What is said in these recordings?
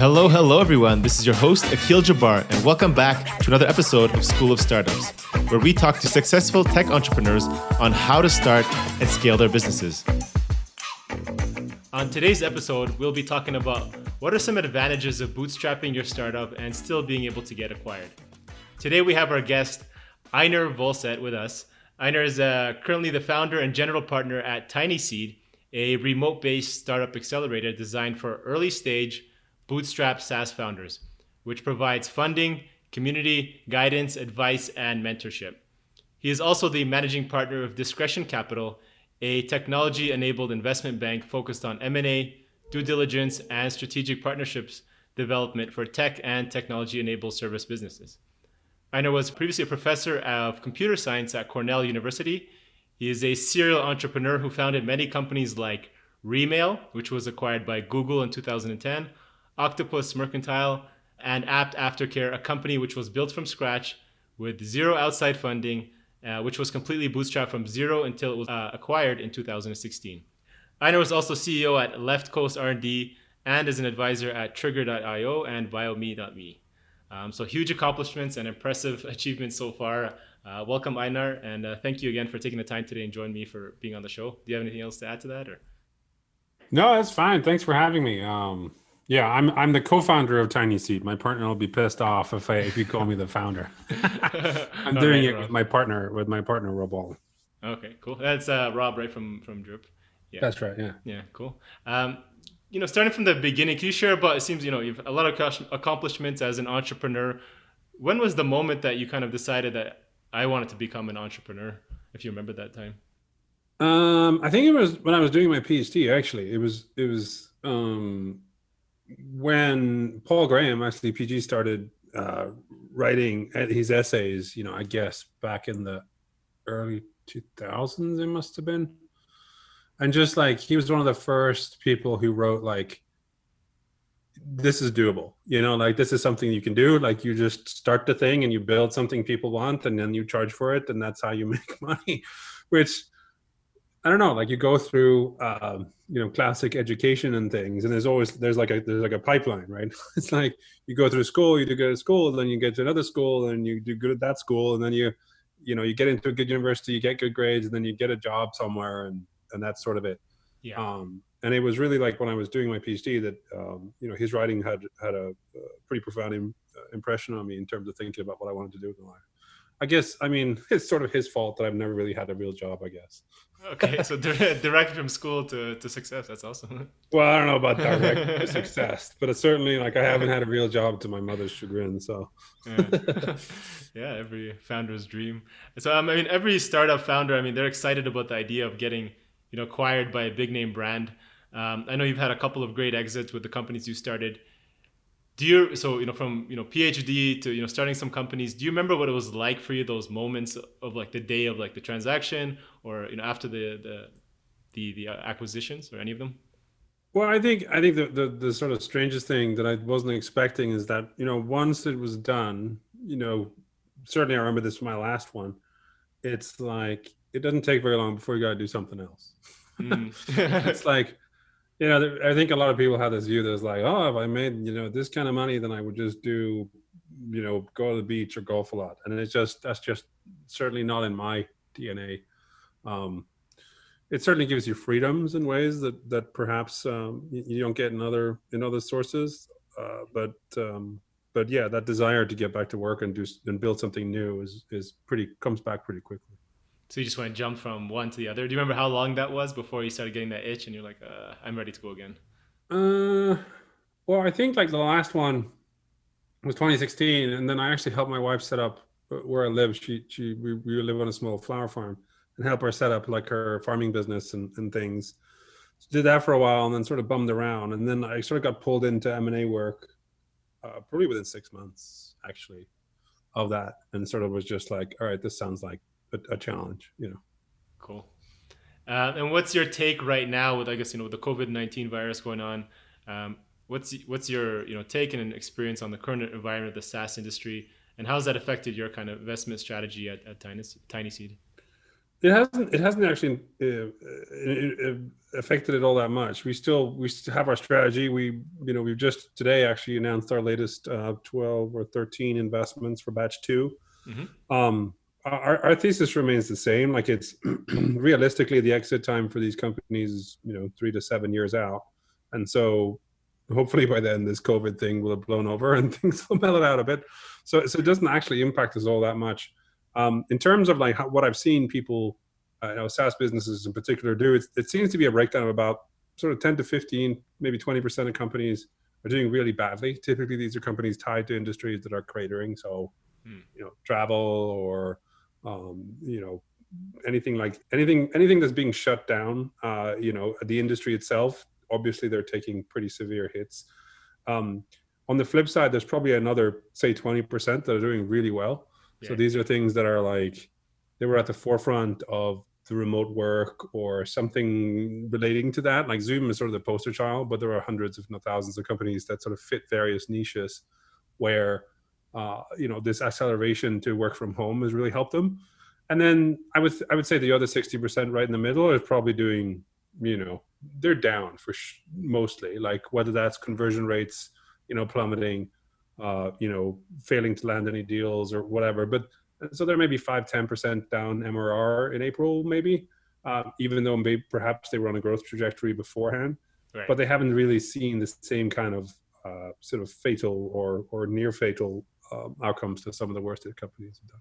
Hello, hello, everyone. This is your host, Akeel Jabbar, and welcome back to another episode of School of Startups, where we talk to successful tech entrepreneurs on how to start and scale their businesses. On today's episode, we'll be talking about what are some advantages of bootstrapping your startup and still being able to get acquired. Today, we have our guest, Einar Vollset, with us. Einar is uh, currently the founder and general partner at Tiny Seed, a remote based startup accelerator designed for early stage bootstrap SaaS founders, which provides funding, community, guidance, advice, and mentorship. He is also the managing partner of Discretion Capital, a technology-enabled investment bank focused on M&A, due diligence, and strategic partnerships development for tech and technology-enabled service businesses. Einar was previously a professor of computer science at Cornell University. He is a serial entrepreneur who founded many companies like Remail, which was acquired by Google in 2010, Octopus Mercantile, and AppAftercare, a company which was built from scratch with zero outside funding, uh, which was completely bootstrapped from zero until it was uh, acquired in 2016. Einar was also CEO at Left Coast R&D and is an advisor at Trigger.io and Biomeme. Um, so huge accomplishments and impressive achievements so far. Uh, welcome, Einar, and uh, thank you again for taking the time today and joining me for being on the show. Do you have anything else to add to that, or? No, that's fine. Thanks for having me. Um, yeah, I'm I'm the co-founder of Tiny Seed. My partner will be pissed off if I if you call me the founder. I'm doing right, it Rob. with my partner with my partner Rob Okay, cool. That's uh, Rob, right from from Drip. Yeah, that's right. Yeah. Yeah, cool. Um, you know, starting from the beginning, can you share about? It seems you know you've a lot of accomplishments as an entrepreneur. When was the moment that you kind of decided that I wanted to become an entrepreneur? If you remember that time. Um, I think it was when I was doing my PhD. Actually, it was it was um when Paul Graham, actually PG, started uh, writing his essays, you know, I guess back in the early 2000s, it must have been. And just like he was one of the first people who wrote, like, this is doable, you know, like this is something you can do. Like, you just start the thing and you build something people want, and then you charge for it, and that's how you make money, which I don't know, like you go through, uh, you know, classic education and things, and there's always there's like a there's like a pipeline, right? it's like you go through school, you do good at school, then you get to another school, and you do good at that school, and then you, you know, you get into a good university, you get good grades, and then you get a job somewhere, and and that's sort of it. Yeah. Um, and it was really like when I was doing my PhD that um, you know his writing had had a, a pretty profound Im- uh, impression on me in terms of thinking about what I wanted to do in life. I guess I mean it's sort of his fault that I've never really had a real job. I guess. Okay, so direct from school to, to success. That's awesome. Well, I don't know about direct to success, but it's certainly like I haven't had a real job to my mother's chagrin. So, yeah. yeah, every founder's dream. So, um, I mean, every startup founder, I mean, they're excited about the idea of getting, you know, acquired by a big name brand. Um, I know you've had a couple of great exits with the companies you started do you so you know from you know phd to you know starting some companies do you remember what it was like for you those moments of like the day of like the transaction or you know after the the the, the acquisitions or any of them well i think i think the, the the sort of strangest thing that i wasn't expecting is that you know once it was done you know certainly i remember this from my last one it's like it doesn't take very long before you got to do something else mm. it's like you know, I think a lot of people have this view that's like, oh, if I made, you know, this kind of money, then I would just do, you know, go to the beach or golf a lot. And it's just, that's just certainly not in my DNA. Um, it certainly gives you freedoms in ways that, that perhaps um, you, don't get in other, in other sources. Uh, but, um, but yeah, that desire to get back to work and do and build something new is, is pretty, comes back pretty quickly. So you just went jump from one to the other. Do you remember how long that was before you started getting that itch and you're like, uh, I'm ready to go again? Uh, well, I think like the last one was 2016, and then I actually helped my wife set up uh, where I live. She she we, we live on a small flower farm and help her set up like her farming business and, and things. So did that for a while and then sort of bummed around, and then I sort of got pulled into M and A work, uh, probably within six months actually, of that, and sort of was just like, all right, this sounds like a, a challenge, you know. Cool. Uh, and what's your take right now with I guess you know with the COVID nineteen virus going on? Um, what's what's your you know take and experience on the current environment of the SaaS industry, and how's that affected your kind of investment strategy at, at Tiny, Tiny Seed? it hasn't it hasn't actually uh, affected it all that much. We still we still have our strategy. We you know we've just today actually announced our latest uh, twelve or thirteen investments for batch 2 mm-hmm. Um, our, our thesis remains the same. Like it's realistically the exit time for these companies is you know three to seven years out, and so hopefully by then this COVID thing will have blown over and things will mellow out a bit. So so it doesn't actually impact us all that much. Um, in terms of like how, what I've seen people, uh, you know, SaaS businesses in particular do, it, it seems to be a breakdown of about sort of 10 to 15, maybe 20% of companies are doing really badly. Typically, these are companies tied to industries that are cratering. So, hmm. you know, travel or, um, you know, anything like anything anything that's being shut down. Uh, you know, the industry itself. Obviously, they're taking pretty severe hits. Um, on the flip side, there's probably another say 20% that are doing really well. So these are things that are like they were at the forefront of the remote work or something relating to that. Like Zoom is sort of the poster child, but there are hundreds, if not thousands, of companies that sort of fit various niches where uh, you know this acceleration to work from home has really helped them. And then I would I would say the other sixty percent right in the middle is probably doing you know they're down for sh- mostly like whether that's conversion rates you know plummeting uh, you know, failing to land any deals or whatever. But so there may be five, 10% down MRR in April, maybe, uh, even though maybe perhaps they were on a growth trajectory beforehand. Right. But they haven't really seen the same kind of uh, sort of fatal or, or near fatal um, outcomes that some of the worst that companies have done.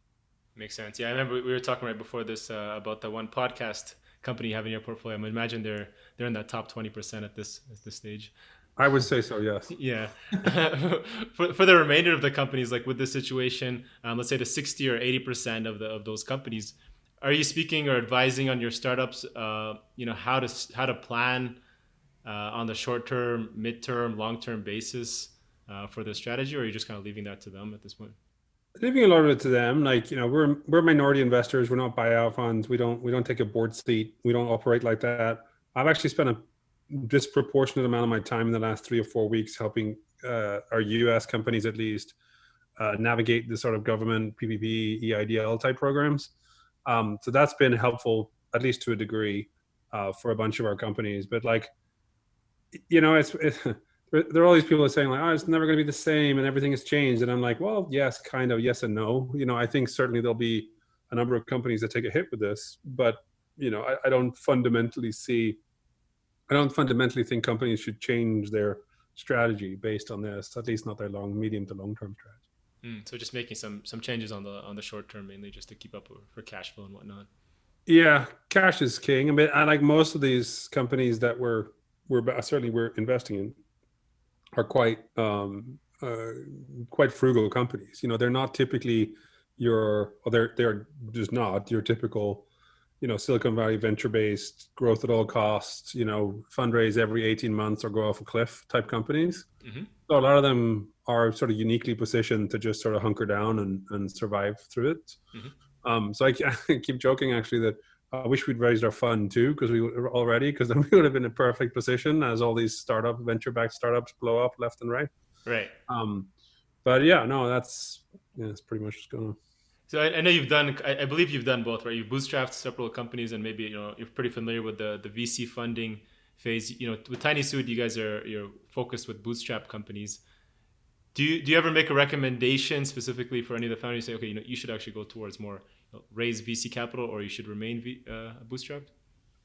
Makes sense. Yeah, I remember we were talking right before this uh, about the one podcast company you have in your portfolio. I would imagine they're they're in that top twenty percent at this at this stage. I would say so. Yes. Yeah. for, for the remainder of the companies, like with this situation, um, let's say the sixty or eighty percent of the of those companies, are you speaking or advising on your startups? Uh, you know how to how to plan uh, on the short term, mid term, long term basis uh, for the strategy, or are you just kind of leaving that to them at this point? Leaving a lot of it to them. Like you know, we're we're minority investors. We're not buyout funds. We don't we don't take a board seat. We don't operate like that. I've actually spent a disproportionate amount of my time in the last three or four weeks helping uh, our U.S. companies at least uh, navigate the sort of government PPP, EIDL type programs. Um, so that's been helpful, at least to a degree, uh, for a bunch of our companies. But like, you know, it's it, there are all these people are saying like, "Oh, it's never going to be the same," and everything has changed. And I'm like, well, yes, kind of, yes and no. You know, I think certainly there'll be a number of companies that take a hit with this, but you know, I, I don't fundamentally see I don't fundamentally think companies should change their strategy based on this, at least not their long, medium to long term strategy. Mm, so just making some some changes on the on the short term mainly just to keep up for cash flow and whatnot. Yeah, cash is king. I mean, I like most of these companies that we're we're certainly we're investing in are quite um, uh, quite frugal companies. You know, they're not typically your, or they're they're just not your typical you know silicon valley venture based growth at all costs you know fundraise every 18 months or go off a cliff type companies mm-hmm. so a lot of them are sort of uniquely positioned to just sort of hunker down and, and survive through it mm-hmm. um, so I, I, keep joking actually that i wish we'd raised our fund too because we were already because then we would have been in a perfect position as all these startup venture backed startups blow up left and right right um, but yeah no that's yeah it's pretty much just gonna so I, I, know you've done. I, I, believe you've done both, right? You've bootstrapped several companies, and maybe you know you're pretty familiar with the the VC funding phase. You know, with Tiny Seed, you guys are you're focused with bootstrap companies. Do you do you ever make a recommendation specifically for any of the founders? Say, okay, you know, you should actually go towards more raise VC capital, or you should remain v, uh, bootstrapped.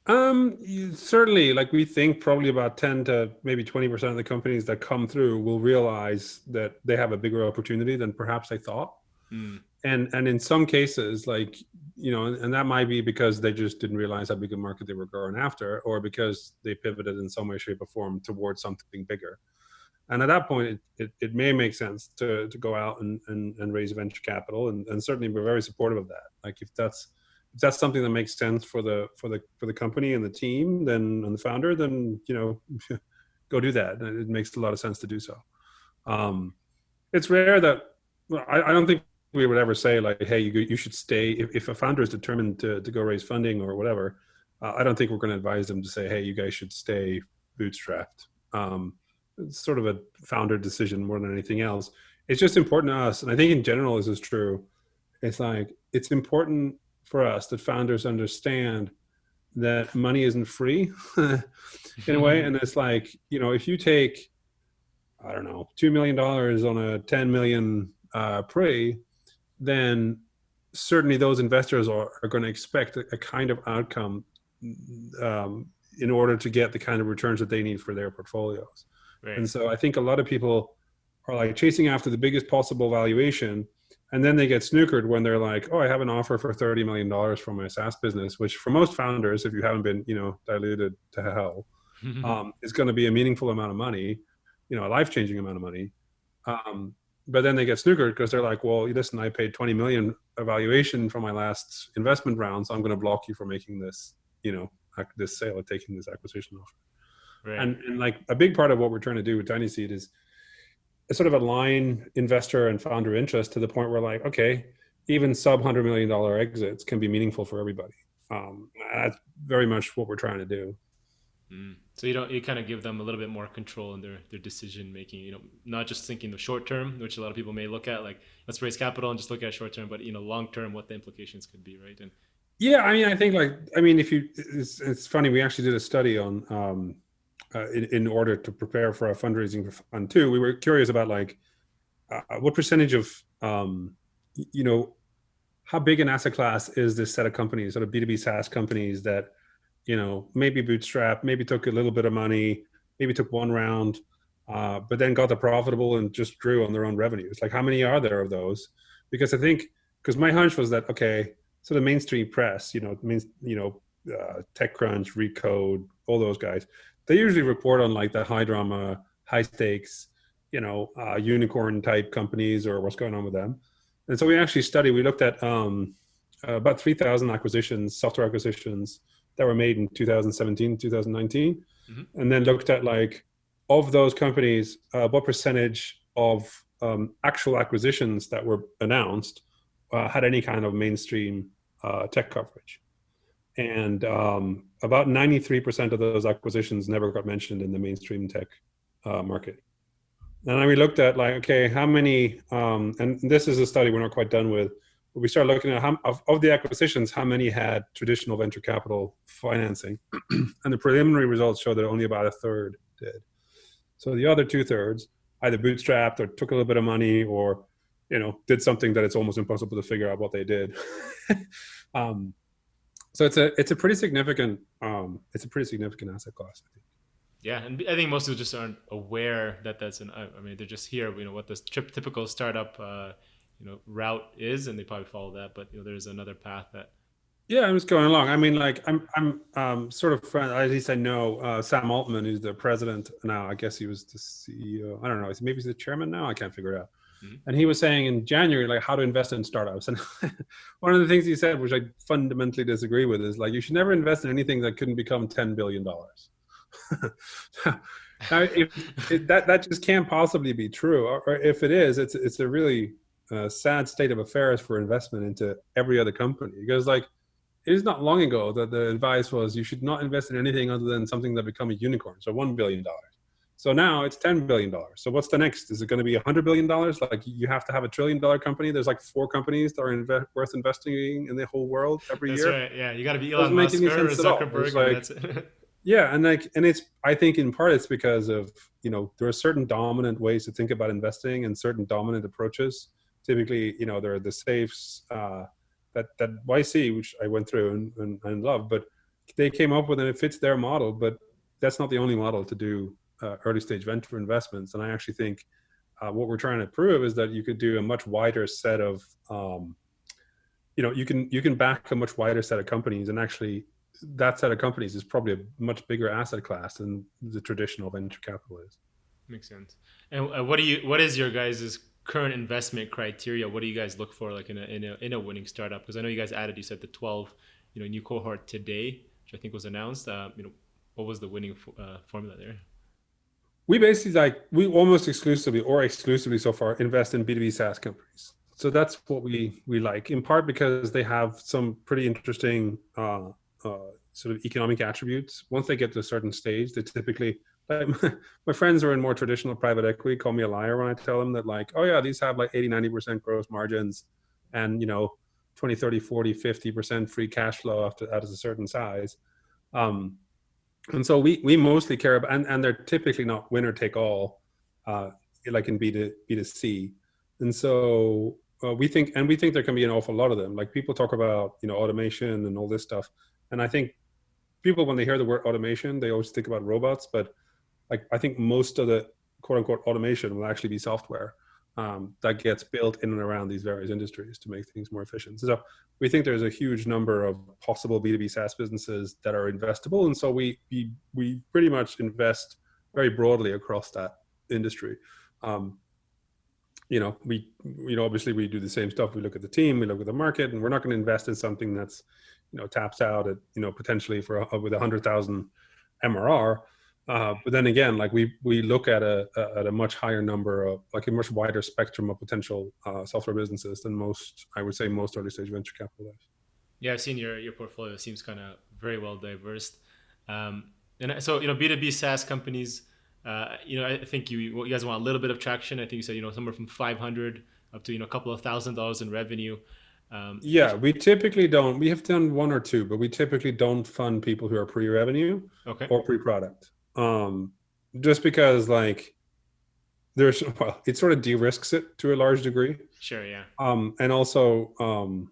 Um, certainly, like we think probably about 10 to maybe 20% of the companies that come through will realize that they have a bigger opportunity than perhaps they thought. Mm and and in some cases like you know and that might be because they just didn't realize how big a market they were going after or because they pivoted in some way shape or form towards something bigger and at that point it, it, it may make sense to, to go out and, and, and raise venture capital and, and certainly we're very supportive of that like if that's if that's something that makes sense for the for the for the company and the team then and the founder then you know go do that it makes a lot of sense to do so um, it's rare that well, I, I don't think we would ever say like, hey, you you should stay. If, if a founder is determined to to go raise funding or whatever, uh, I don't think we're going to advise them to say, hey, you guys should stay bootstrapped. Um, sort of a founder decision more than anything else. It's just important to us, and I think in general this is true. It's like it's important for us that founders understand that money isn't free in a way and it's like you know if you take i don't know $2 million on a 10 million uh, pre then certainly those investors are, are going to expect a, a kind of outcome um, in order to get the kind of returns that they need for their portfolios right. and so i think a lot of people are like chasing after the biggest possible valuation and then they get snookered when they're like oh i have an offer for 30 million dollars from my saas business which for most founders if you haven't been you know diluted to hell um, is going to be a meaningful amount of money you know a life-changing amount of money. Um, but then they get snookered because they're like well listen i paid 20 million evaluation for my last investment round so i'm going to block you from making this you know this sale or taking this acquisition offer right. and, and like a big part of what we're trying to do with tiny seed is sort of align investor and founder interest to the point where like okay even sub hundred million dollar exits can be meaningful for everybody um, that's very much what we're trying to do mm. so you don't you kind of give them a little bit more control in their their decision making you know not just thinking the short term which a lot of people may look at like let's raise capital and just look at short term but you know long term what the implications could be right and yeah i mean i think like i mean if you it's, it's funny we actually did a study on um, uh, in, in, order to prepare for a fundraising for fund two, we were curious about like uh, what percentage of um, you know how big an asset class is this set of companies, sort of B two B SaaS companies that you know maybe bootstrap, maybe took a little bit of money, maybe took one round, uh, but then got the profitable and just grew on their own revenues. Like how many are there of those? Because I think because my hunch was that okay, so the mainstream press, you know, means you know, uh, TechCrunch, Recode, all those guys, they usually report on like the high drama, high stakes, you know, uh, unicorn type companies or what's going on with them. And so we actually studied. We looked at um, uh, about 3,000 acquisitions, software acquisitions that were made in 2017, 2019, mm-hmm. and then looked at like of those companies, uh, what percentage of um, actual acquisitions that were announced uh, had any kind of mainstream uh, tech coverage and um, about 93% of those acquisitions never got mentioned in the mainstream tech uh, market. And then we looked at like okay how many um, and this is a study we're not quite done with but we started looking at how of, of the acquisitions how many had traditional venture capital financing. And the preliminary results show that only about a third did. So the other two thirds either bootstrapped or took a little bit of money or you know did something that it's almost impossible to figure out what they did. Um, so it's a it's a pretty significant um, it's a pretty significant asset class. I think. Yeah, and I think most people just aren't aware that that's an. I mean, they're just here. You know what the typical startup, uh, you know, route is, and they probably follow that. But you know, there's another path that. Yeah, I'm just going along. I mean, like I'm I'm um, sort of friend. At least I know uh, Sam Altman, who's the president now. I guess he was the CEO. I don't know. Maybe he's the chairman now. I can't figure it out. Mm-hmm. And he was saying in January, like how to invest in startups. And one of the things he said, which I fundamentally disagree with, is like you should never invest in anything that couldn't become ten billion dollars. that that just can't possibly be true. Or, or, if it is, it's it's a really uh, sad state of affairs for investment into every other company. Because like it is not long ago that the advice was you should not invest in anything other than something that become a unicorn, so one billion dollars. So now it's $10 billion. So what's the next? Is it going to be $100 billion? Like you have to have a trillion dollar company. There's like four companies that are inve- worth investing in the whole world every that's year. Right. Yeah. You got to be Elon Musk or Zuckerberg. Like, yeah. And like, and it's, I think in part it's because of, you know, there are certain dominant ways to think about investing and certain dominant approaches. Typically, you know, there are the safes uh, that, that YC, which I went through and, and, and love, but they came up with and it fits their model, but that's not the only model to do uh, early stage venture investments. And I actually think uh, what we're trying to prove is that you could do a much wider set of, um, you know, you can you can back a much wider set of companies, and actually that set of companies is probably a much bigger asset class than the traditional venture capital is. Makes sense. And uh, what do you what is your guys' current investment criteria? What do you guys look for, like in a in a in a winning startup? Because I know you guys added, you said the twelve, you know, new cohort today, which I think was announced. Uh, you know, what was the winning uh, formula there? We basically like we almost exclusively or exclusively so far invest in b2b saas companies. So that's what we we like in part because they have some pretty interesting uh, uh, sort of economic attributes. Once they get to a certain stage they typically like my, friends who are in more traditional private equity call me a liar when i tell them that like oh yeah these have like 80 90% gross margins and you know 20 30 40 50% free cash flow after that is a certain size. Um, and so we we mostly care about and, and they're typically not winner take all uh, like in b to b to c. And so uh, we think and we think there can be an awful lot of them. Like people talk about you know automation and all this stuff. And i think people when they hear the word automation they always think about robots. But like i think most of the quote unquote automation will actually be software um, that gets built in and around these various industries to make things more efficient. So we think there's a huge number of possible B2B SaaS businesses that are investable. And so we, we, we pretty much invest very broadly across that industry. Um, you know, we, you know, obviously we do the same stuff. We look at the team, we look at the market, and we're not going to invest in something that's, you know, taps out at, you know, potentially for with a hundred thousand MRR uh, but then again, like we we look at a, a, at a much higher number of like a much wider spectrum of potential uh, software businesses than most I would say most early stage venture capitalists. Yeah, I've seen your your portfolio seems kind of very well diverse. Um, and so you know B two B SaaS companies, uh, you know I think you you guys want a little bit of traction. I think you said you know somewhere from five hundred up to you know a couple of thousand dollars in revenue. Um, yeah, we typically don't. We have done one or two, but we typically don't fund people who are pre-revenue okay. or pre-product um, just because like there's well, it sort of de-risks it to a large degree. Sure, yeah. Um, and also, um,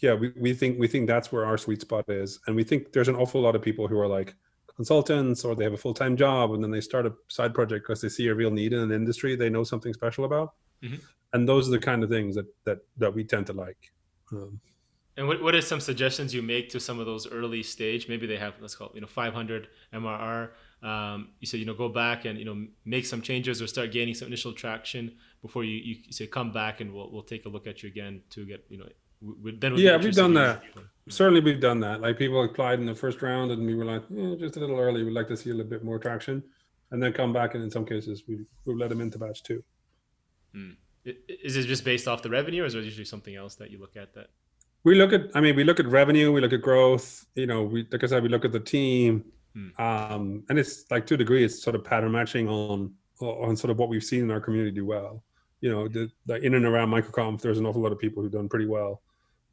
yeah, we, we think we think that's where our sweet spot is, and we think there's an awful lot of people who are like consultants or they have a full time job and then they start a side project because they see a real need in an industry they know something special about, mm-hmm. and those are the kind of things that that that we tend to like. Um, and what, what are some suggestions you make to some of those early stage? Maybe they have let's call it, you know 500 MRR. Um, you say you know go back and you know make some changes or start gaining some initial traction before you, you say come back and we'll, we'll take a look at you again to get you know we, then yeah we've done that certainly we've done that like people applied in the first round and we were like eh, just a little early we'd like to see a little bit more traction and then come back and in some cases we we let them into batch two hmm. is it just based off the revenue or is there usually something else that you look at that we look at i mean we look at revenue we look at growth you know we like i said we look at the team hmm. um and it's like to a degree it's sort of pattern matching on on sort of what we've seen in our community do well. You know the, the in and around microconf there's an awful lot of people who've done pretty well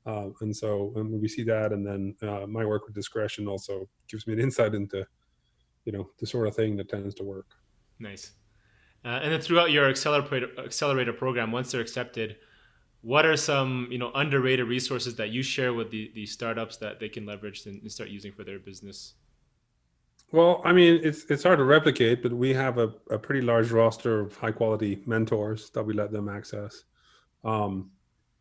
uh, and so and we see that and then uh, my work with discretion also gives me an insight into you know the sort of thing that tends to work. Nice. Uh, and then throughout your accelerator accelerator program once they're accepted what are some you know underrated resources that you share with the, the startups that they can leverage and, start using for their business? Well i mean it's it's hard to replicate but we have a, a pretty large roster of high quality mentors that we let them access. Um,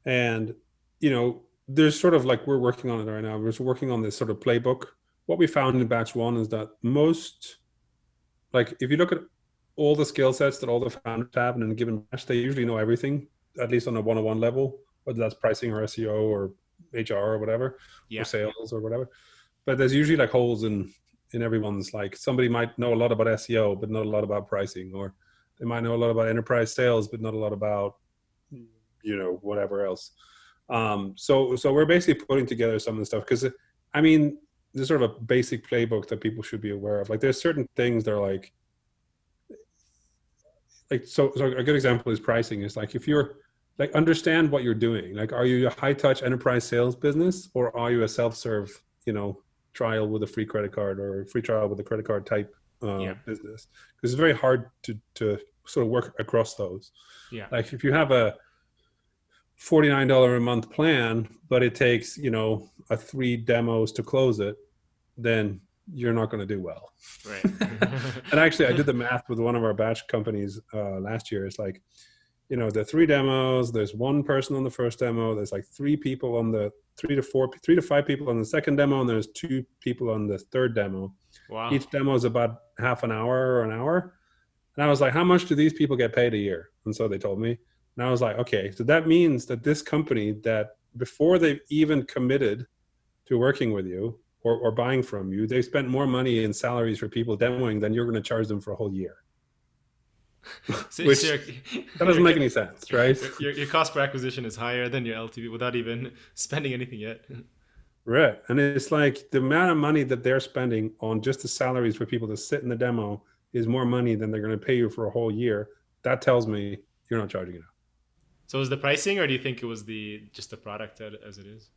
and you know there's sort of like we're working on it right now. We're working on this sort of playbook. What we found in batch one is that most like if you look at all the skill sets that all the founders have in a given batch they usually know everything at least on a one-on-one level, whether that's pricing or SEO or HR or whatever, yeah. or sales or whatever. But there's usually like holes in in everyone's like somebody might know a lot about SEO but not a lot about pricing, or they might know a lot about enterprise sales but not a lot about you know whatever else. Um, so so we're basically putting together some of the stuff because I mean there's sort of a basic playbook that people should be aware of. Like there's certain things that are like like so so a good example is pricing is like if you're like understand what you're doing. Like are you a high touch enterprise sales business or are you a self-serve you know trial with a free credit card or free trial with a credit card type uh, yeah. business? Because it's very hard to to sort of work across those. Yeah. Like if you have a $49 a month plan but it takes you know a three demos to close it then you're not going to do well. Right. And actually i did the math with one of our batch companies uh, last year. It's like you know the three demos there's one person on the first demo there's like three people on the three to four three to five people on the second demo and there's two people on the third demo. Wow. each demo is about half an hour or an hour. And i was like how much do these people get paid a year? And so they told me. And i was like okay so that means that this company that before they've even committed to working with you or, or buying from you they spent more money in salaries for people demoing than you're going to charge them for a whole year so, Which so that doesn't make any sense, right? Your, your cost per acquisition is higher than your LTV without even spending anything yet. Right, and it's like the amount of money that they're spending on just the salaries for people to sit in the demo is more money than they're going to pay you for a whole year. That tells me you're not charging enough. So was the pricing, or do you think it was the just the product as it is?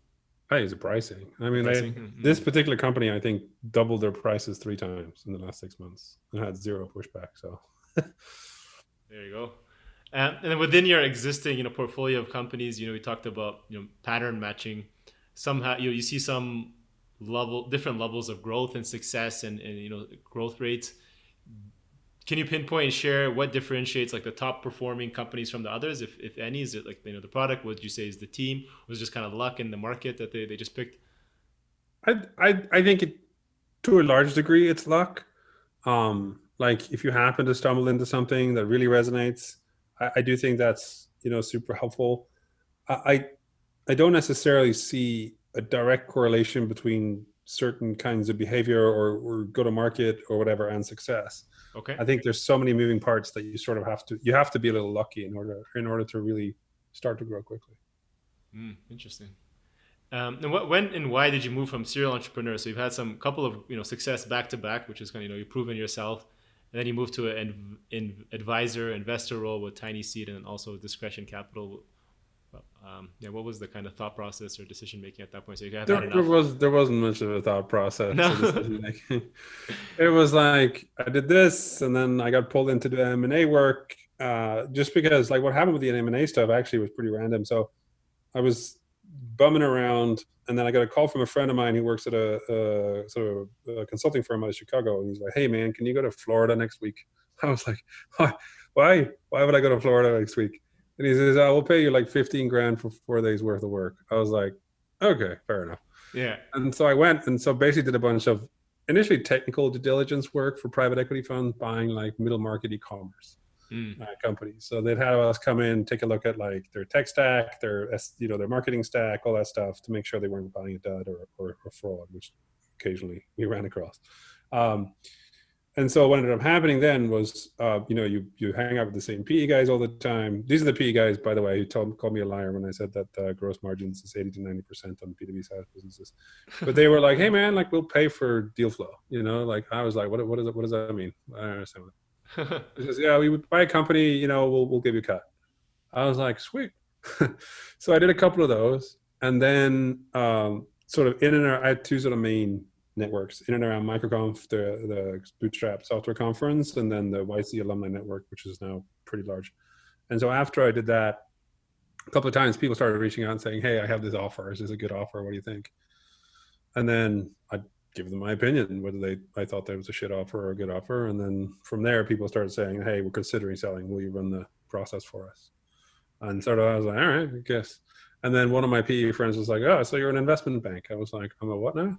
I think it's the pricing. I mean, pricing? I, mm-hmm. this particular company, I think, doubled their prices three times in the last six months and had zero pushback. So there you go. Um, and then within your existing, you know, portfolio of companies, you know, we talked about you know pattern matching. Somehow, you know, you see some level, different levels of growth and success, and, and you know, growth rates. Can you pinpoint and share what differentiates like the top performing companies from the others? If, if any is it like you know the product? What you say is the team? Was just kind of luck in the market that they, they just picked? I, I i think it to a large degree it's luck. Um like if you happen to stumble into something that really resonates i, I do think that's you know super helpful I i don't necessarily see a direct correlation between certain kinds of behavior or, or go to market or whatever and success Okay. I think there's so many moving parts that you sort of have to you have to be a little lucky in order in order to really start to grow quickly. Mm, interesting. Um, and what, when and why did you move from serial entrepreneur? So you've had some couple of you know success back to back, which is kind of you know you've proven yourself, and then you moved to an in advisor investor role with Tiny Seed and also Discretion Capital um, yeah, what was the kind of thought process or decision making at that point? So you there, there, was there wasn't much of a thought process. No. it was like I did this, and then I got pulled into the M and A work, uh, just because like what happened with the M and A stuff actually was pretty random. So I was bumming around, and then I got a call from a friend of mine who works at a, a sort of a consulting firm out of Chicago, and he's like, "Hey man, can you go to Florida next week?" I was like, "Why? Why would I go to Florida next week?" And he says, uh, I will pay you like 15 grand for four days worth of work. I was like, okay, fair enough. Yeah. And so I went and so basically did a bunch of initially technical due diligence work for private equity funds buying like middle market e-commerce mm. uh, companies. So they'd have us come in, take a look at like their tech stack, their you know their marketing stack, all that stuff to make sure they weren't buying a dud or, or, or fraud, which occasionally we ran across. Um, and so what ended up happening then was, uh, you know, you you hang out with the same PE guys all the time. These are the PE guys, by the way, who told, called me a liar when I said that uh, gross margins is 80 to 90 percent on B2B SaaS businesses. But they were like, "Hey, man, like we'll pay for deal flow." You know, like I was like, "What? What, is it, what does that mean?" I don't understand. What says, "Yeah, we would buy a company. You know, we'll we'll give you a cut." I was like, "Sweet." so I did a couple of those, and then um, sort of in and around, I had two sort of main networks in and around MicroConf, the, the Bootstrap software conference, and then the YC alumni network, which is now pretty large. And so after I did that, a couple of times people started reaching out and saying, Hey, I have this offer. Is this a good offer? What do you think? And then I'd give them my opinion, whether they I thought that was a shit offer or a good offer. And then from there people started saying, Hey, we're considering selling. Will you run the process for us? And sort of I was like, All right, I guess. And then one of my PE friends was like, Oh, so you're an investment bank. I was like, I'm a what now?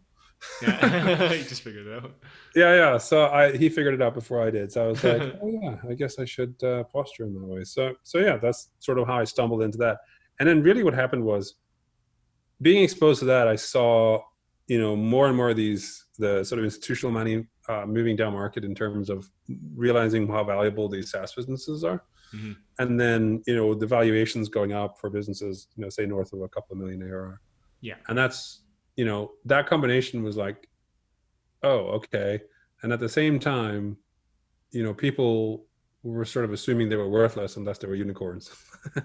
Yeah, you just figured it out. Yeah, yeah. So I he figured it out before I did. So I was like, oh yeah, I guess I should uh, posture in that way. So so yeah, that's sort of how I stumbled into that. And then really what happened was being exposed to that, I saw you know more and more of these the sort of institutional money uh, moving down market in terms of realizing how valuable these SaaS businesses are. Mm-hmm. And then you know the valuations going up for businesses, you know, say north of a couple of million ARR. Yeah, and that's you know that combination was like oh okay and at the same time you know people were sort of assuming they were worthless unless they were unicorns.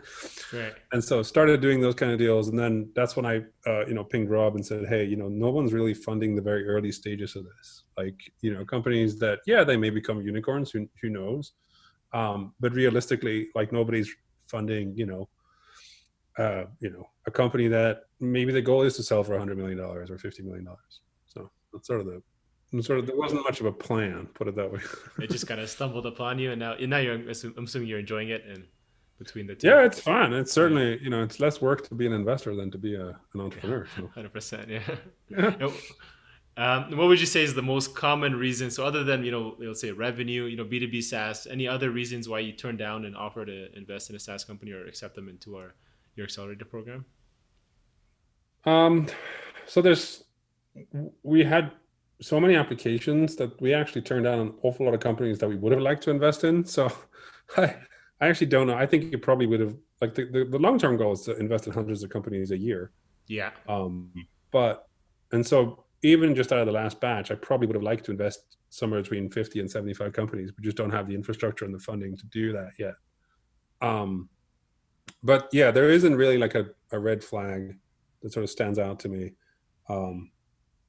Right. And so started doing those kind of deals and then that's when i uh, you know pinged rob and said hey you know no one's really funding the very early stages of this. Like you know companies that yeah they may become unicorns who, who knows? Um, but realistically like nobody's funding you know uh, you know, a company that maybe the goal is to sell for $100 million or $50 million. So that's sort of the, sort of, there wasn't much of a plan, put it that way. it just kind of stumbled upon you. And now, and now you're, I'm assuming you're enjoying it and between the two. Yeah, it's fun. It's certainly, you know, it's less work to be an investor than to be a, an entrepreneur. So. 100%. Yeah. yeah. Um, what would you say is the most common reason? So, other than you know, let's say revenue, you know, B two B SaaS, any other reasons why you turn down an offer to invest in a SaaS company or accept them into our your accelerator program? Um, so there's we had so many applications that we actually turned down an awful lot of companies that we would have liked to invest in. So I, I actually don't know. I think it probably would have like the, the, the long term goal is to invest in hundreds of companies a year. Yeah. Um, but and so even just out of the last batch, I probably would have liked to invest somewhere between 50 and 75 companies. We just don't have the infrastructure and the funding to do that yet. Um, but yeah, there isn't really like a, a red flag that sort of stands out to me. Um,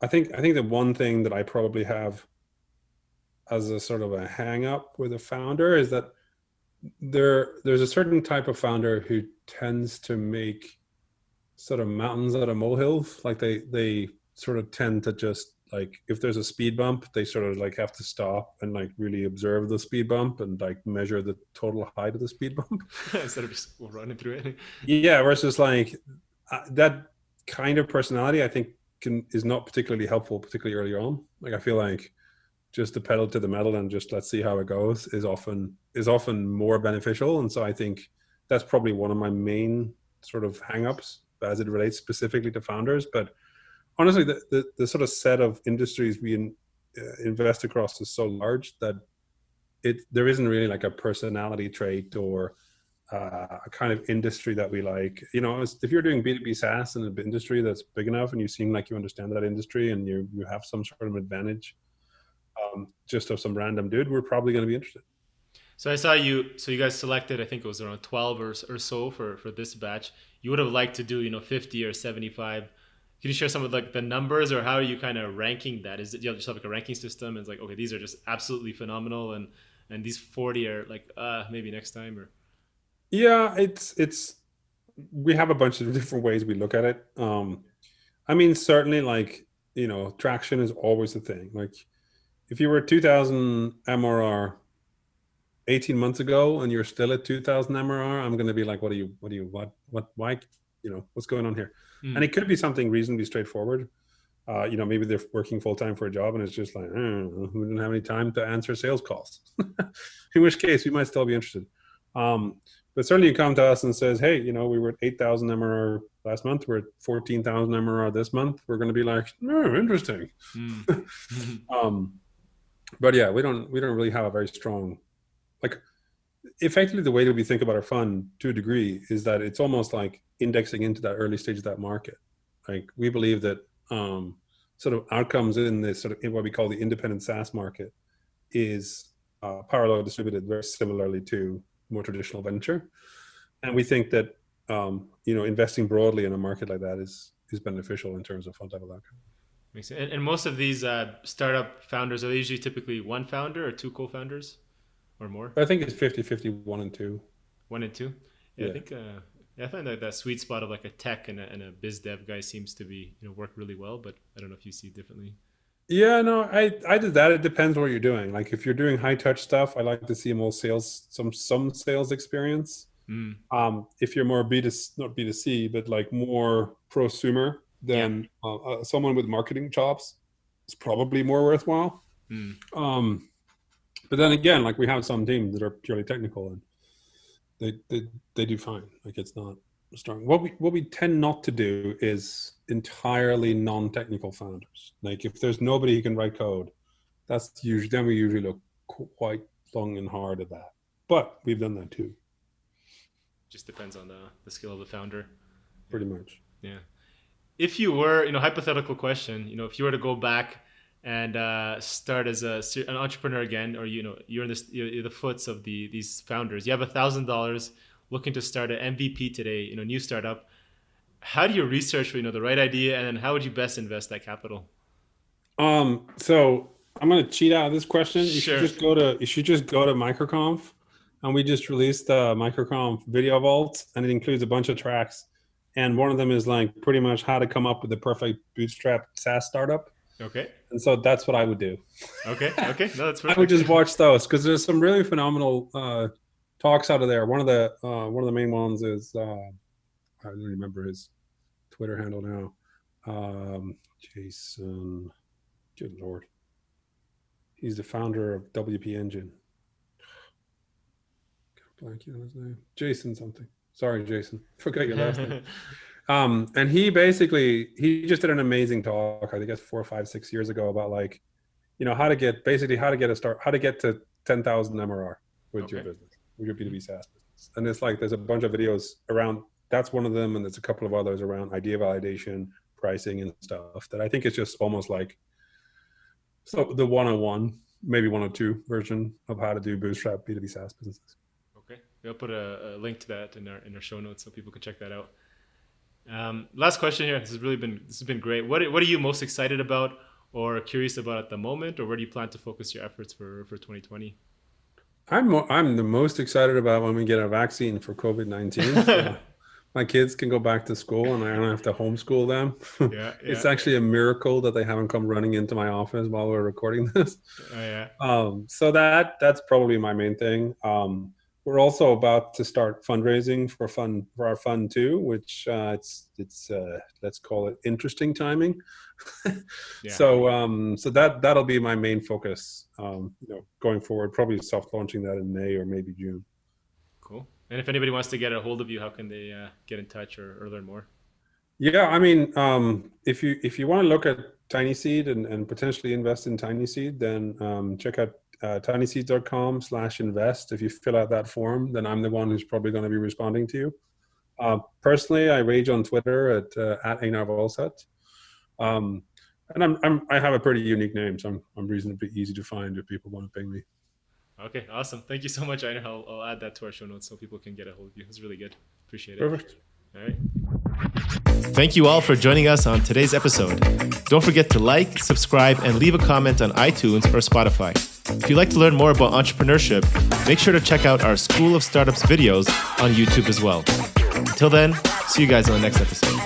I think I think the one thing that I probably have as a sort of a hang up with a founder is that there there's a certain type of founder who tends to make sort of mountains out of molehills. Like they they sort of tend to just like if there's a speed bump they sort of like have to stop and like really observe the speed bump and like measure the total height of the speed bump. Instead of just running through it. Yeah versus like uh, that kind of personality i think can is not particularly helpful particularly early on. Like i feel like just the pedal to the metal and just let's see how it goes is often is often more beneficial. And so i think that's probably one of my main sort of hangups as it relates specifically to founders. But honestly, the, the, the, sort of set of industries we in, uh, invest across is so large that it there isn't really like a personality trait or uh, a kind of industry that we like. You know, if you're doing B2B SaaS in an industry that's big enough and you seem like you understand that industry and you, you have some sort of advantage um, just of some random dude, we're probably going to be interested. So I saw you. So you guys selected, I think it was around twelve or, or so for for this batch. You would have liked to do, you know, fifty or seventy five. Can you share some of like the numbers or how are you kind of ranking that? Is it you have have like a ranking system? And it's like okay, these are just absolutely phenomenal, and and these forty are like uh maybe next time or. Yeah, it's it's we have a bunch of different ways we look at it. Um, I mean, certainly like you know, traction is always a thing. Like if you were 2000 MRR 18 months ago and you're still at 2000 MRR, I'm going to be like, what are you, what are you, what, what, why, you know, what's going on here? Mm. And it could be something reasonably straightforward. Uh, you know, maybe they're working full time for a job and it's just like, mm, we didn't have any time to answer sales calls. In which case, we might still be interested. Um, but certainly, you come to us and says, "Hey, you know, we were at 8,000 MRR last month. We're at 14,000 MRR this month. We're going to be like, oh, interesting." Mm. um, but yeah, we don't we don't really have a very strong, like, effectively the way that we think about our fund to a degree is that it's almost like indexing into that early stage of that market. Like we believe that um, sort of outcomes in this sort of in what we call the independent SaaS market is uh, parallel distributed very similarly to more traditional venture, and we think that um, you know investing broadly in a market like that is is beneficial in terms of fund level outcome. Makes sense. And, and most of these uh, startup founders are they usually typically one founder or two co-founders or more? I think it's 50 50, one and two. One and two. Yeah, yeah. I think uh, yeah, I find that that sweet spot of like a tech and a, and a biz dev guy seems to be you know work really well. But I don't know if you see it differently. Yeah, no, I I did that. It depends what you're doing. Like if you're doing high touch stuff, I like to see more sales, some some sales experience. Mm. Um, if you're more B to not B to C, but like more prosumer, then yeah. uh, uh, someone with marketing chops is probably more worthwhile. Mm. Um, but then again, like we have some teams that are purely technical and they they they do fine. Like it's not strong. What we what we tend not to do is entirely non-technical founders. Like if there's nobody who can write code, that's usually then we usually look quite long and hard at that. But we've done that too. Just depends on the the skill of the founder. Pretty much. Yeah. If you were, you know, hypothetical question, you know, if you were to go back and uh, start as a an entrepreneur again, or you know you're in this you're the foots of the these founders. You have a thousand dollars looking to start an MVP today, you know, new startup. How do you research for you know the right idea, and then how would you best invest that capital? Um, so I'm gonna cheat out of this question. You sure. should just go to you should just go to MicroConf, and we just released the MicroConf video vault, and it includes a bunch of tracks, and one of them is like pretty much how to come up with the perfect bootstrap SaaS startup Okay. And so that's what I would do. Okay. Okay. No, that's perfect. I would just watch those because there's some really phenomenal uh, talks out of there. One of the uh, one of the main ones is uh, I don't remember his Twitter handle now. Um, Jason, good lord, he's the founder of WP Engine. Blanking on his name. Jason something. Sorry, Jason. Forgot your last name. Um, and he basically he just did an amazing talk. I think it's four, five, six years ago about like, you know, how to get basically how to get a start, how to get to ten thousand MRR with okay. your business, your B two B SaaS business. And it's like there's a bunch of videos around. That's one of them, and there's a couple of others around idea validation, pricing, and stuff that I think is just almost like so the one on one, maybe one or two version of how to do bootstrap B two B SaaS businesses. Okay, We'll put a, a, link to that in our in our show notes so people can check that out. Um, last question here. This has really been this has been great. What what are you most excited about or curious about at the moment, or where do you plan to focus your efforts for for 2020? I'm mo- I'm the most excited about when we get a vaccine for COVID nineteen. So my kids can go back to school and I don't have to homeschool them. Yeah, yeah. it's actually a miracle that they haven't come running into my office while we're recording this. Oh, yeah. Um, so that that's probably my main thing. Um, we're also about to start fundraising for fund for our fund too, which uh, it's it's uh, let's call it interesting timing. yeah. So um, so that that'll be my main focus, um, you know, going forward. Probably soft launching that in May or maybe June. Cool. And if anybody wants to get a hold of you, how can they uh, get in touch or, or, learn more? Yeah, I mean, um, if you if you want to look at Tiny Seed and, and potentially invest in Tiny Seed, then um, check out uh, tinyseed.com slash invest. If you fill out that form, then I'm the one who's probably going to be responding to you. Uh, personally, I rage on Twitter at uh, at Einar Vollset. Um, and I'm, I'm I have a pretty unique name, so I'm I'm reasonably easy to find if people want to ping me. Okay, awesome. Thank you so much, Einar. I'll, I'll add that to our show notes so people can get a hold of you. It's really good. Appreciate it. Perfect. All right. Thank you all for joining us on today's episode. Don't forget to like, subscribe, and leave a comment on iTunes or Spotify. If you'd like to learn more about entrepreneurship, make sure to check out our School of Startups videos on YouTube as well. Until then, see you guys on the next episode.